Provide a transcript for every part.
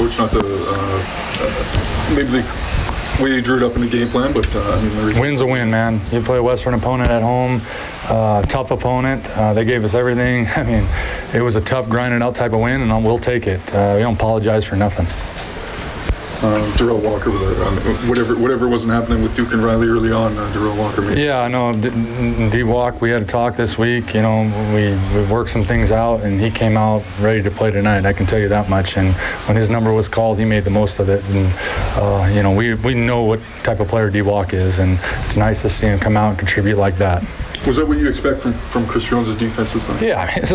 coach not to uh, uh, maybe the way you drew it up in the game plan, but uh, win's a win, man. You play a Western opponent at home, uh, tough opponent. Uh, they gave us everything. I mean, it was a tough, grinding out type of win, and we'll take it. Uh, we don't apologize for nothing uh, Darrell Walker with whatever whatever wasn't happening with Duke and Riley early on. Uh, Darrell Walker. Made. Yeah, I know. D Walk. We had a talk this week. You know, we we worked some things out, and he came out ready to play tonight. I can tell you that much. And when his number was called, he made the most of it. And uh, you know, we we know what type of player D Walk is, and it's nice to see him come out and contribute like that. Was that what you expect from, from Chris Jones' defense this time? Yeah, his,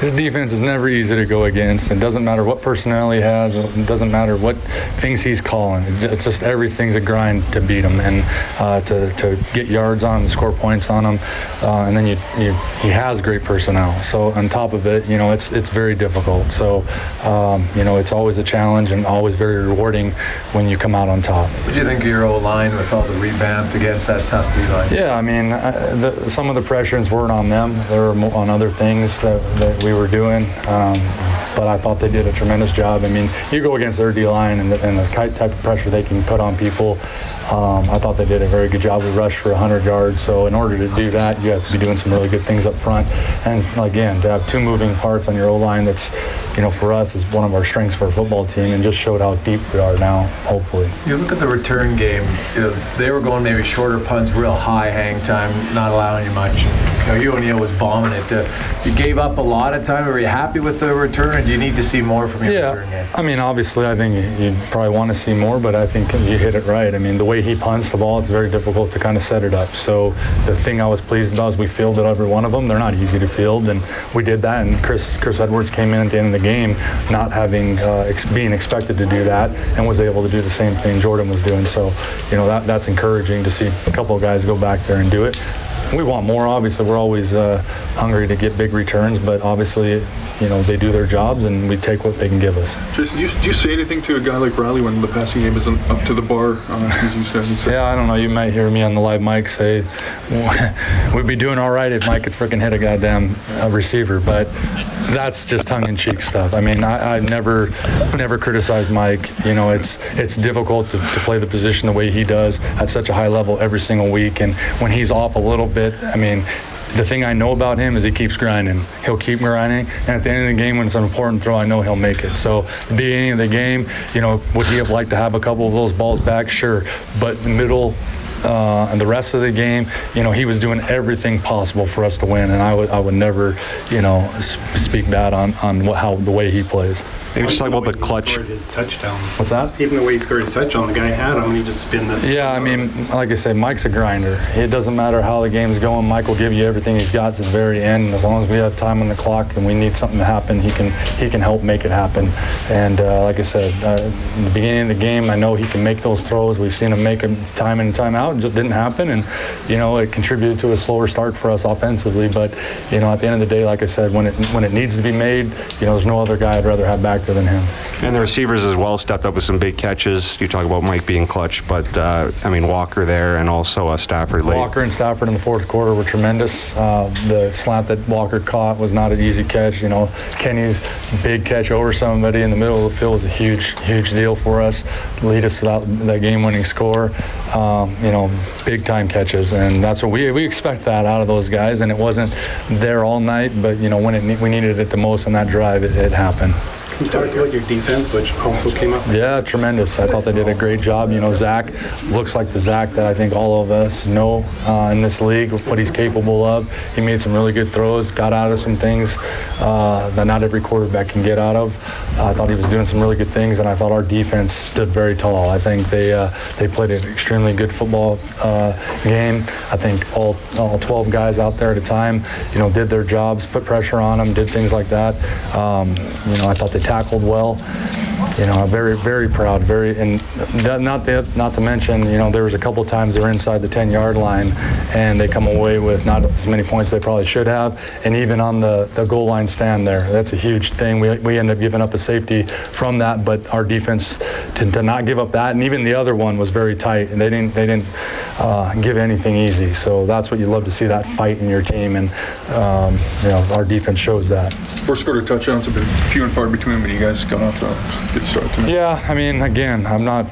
his defense is never easy to go against. It doesn't matter what personnel he has. It doesn't matter what things he's calling. It's just everything's a grind to beat him and uh, to, to get yards on him, score points on him. Uh, and then you, you, he has great personnel. So on top of it, you know, it's it's very difficult. So, um, you know, it's always a challenge and always very rewarding when you come out on top. What do you think of your O line with all the revamped against that tough D-line? Yeah, I mean, uh, the, some of the pressures weren't on them. They were on other things that, that we were doing. Um, but I thought they did a tremendous job. I mean, you go against their D line and the, and the type of pressure they can put on people. Um, I thought they did a very good job. We rushed for 100 yards. So in order to do that, you have to be doing some really good things up front. And again, to have two moving parts on your O line, that's, you know, for us is one of our strengths for a football team, and just showed how deep we are now. Hopefully. You look at the return game. You know, they were going maybe shorter punts, real high hang time, not allowing you much. You know, you O'Neill was bombing it. Uh, you gave up a lot of time. Were you happy with the return, do you need to see more from your yeah, return game? I mean, obviously, I think you, you probably want to see more, but I think you hit it right. I mean, the way he punts the ball, it's very difficult to kind of set it up. So the thing I was pleased about is we fielded every one of them. They're not easy to field, and we did that. And Chris Chris Edwards came in at the end of the game, not having uh, ex- being expected to do that, and was able to do the same thing Jordan was doing. So, you know, that that's encouraging to see a couple of guys go back there and do it we want more. Obviously, we're always uh, hungry to get big returns, but obviously, you know, they do their jobs and we take what they can give us. Jason, do you, do you say anything to a guy like Riley when the passing game isn't up to the bar? Uh, yeah, I don't know. You might hear me on the live mic say we'd be doing all right if Mike could freaking hit a goddamn uh, receiver, but that's just tongue-in-cheek stuff. I mean, I, I never, never criticized Mike. You know, it's it's difficult to, to play the position the way he does at such a high level every single week, and when he's off a little bit, I mean, the thing I know about him is he keeps grinding. He'll keep grinding, and at the end of the game, when it's an important throw, I know he'll make it. So, the beginning of the game, you know, would he have liked to have a couple of those balls back? Sure, but the middle uh, and the rest of the game, you know, he was doing everything possible for us to win, and I would I would never, you know, speak bad on on what, how the way he plays. Maybe just talk about the clutch. His touchdown. What's that? Even the way he scored his touchdown, the guy had him, and he just spin that. Yeah, I mean, like I said, Mike's a grinder. It doesn't matter how the game's going. Mike will give you everything he's got to the very end. As long as we have time on the clock and we need something to happen, he can he can help make it happen. And uh, like I said, uh, in the beginning of the game, I know he can make those throws. We've seen him make them time in and time out. It just didn't happen, and you know, it contributed to a slower start for us offensively. But you know, at the end of the day, like I said, when it when it needs to be made, you know, there's no other guy I'd rather have back there than him. And the receivers as well stepped up with some big catches. You talk about Mike being clutch, but uh, I mean Walker there and also uh, Stafford late. Walker and Stafford in the fourth quarter were tremendous. Uh, the slant that Walker caught was not an easy catch. You know, Kenny's big catch over somebody in the middle of the field was a huge, huge deal for us. Lead us to that, that game-winning score. Um, you know, big-time catches, and that's what we we expect that out of those guys. And it wasn't there all night, but you know when it, we needed it the most on that drive, it, it happened. Can you talk about your defense, which also came up? Yeah, tremendous. I thought they did a great job. You know, Zach looks like the Zach that I think all of us know uh, in this league, what he's capable of. He made some really good throws, got out of some things uh, that not every quarterback can get out of. Uh, I thought he was doing some really good things, and I thought our defense stood very tall. I think they uh, they played an extremely good football uh, game. I think all all 12 guys out there at a time, you know, did their jobs, put pressure on them, did things like that. Um, you know, I thought they tackled well. You know, very, very proud. Very, and not to, not to mention, you know, there was a couple times they're inside the 10-yard line, and they come away with not as many points they probably should have. And even on the, the goal line stand there, that's a huge thing. We, we end up giving up a safety from that, but our defense to, to not give up that, and even the other one was very tight, and they didn't they didn't uh, give anything easy. So that's what you love to see that fight in your team, and um, you know, our defense shows that. First quarter touchdowns have been few and far between, but you guys got off to you saw it tonight. Yeah, I mean, again, I'm not.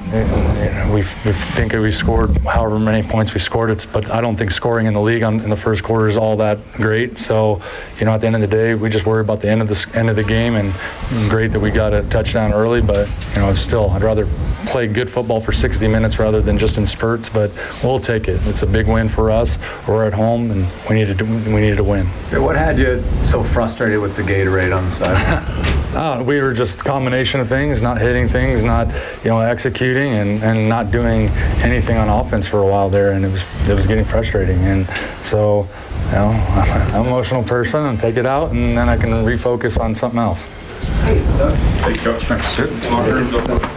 We we think we scored however many points we scored. It's, but I don't think scoring in the league on, in the first quarter is all that great. So, you know, at the end of the day, we just worry about the end of the end of the game. And, and great that we got a touchdown early, but you know, still, I'd rather play good football for 60 minutes rather than just in spurts. But we'll take it. It's a big win for us. We're at home, and we needed to we needed to win. What had you so frustrated with the Gatorade on the side? Oh, we were just combination of things, not hitting things, not you know executing, and, and not doing anything on offense for a while there, and it was it was getting frustrating. And so, you know, I'm an emotional person, and take it out, and then I can refocus on something else. Hey, Coach. Thanks. Open.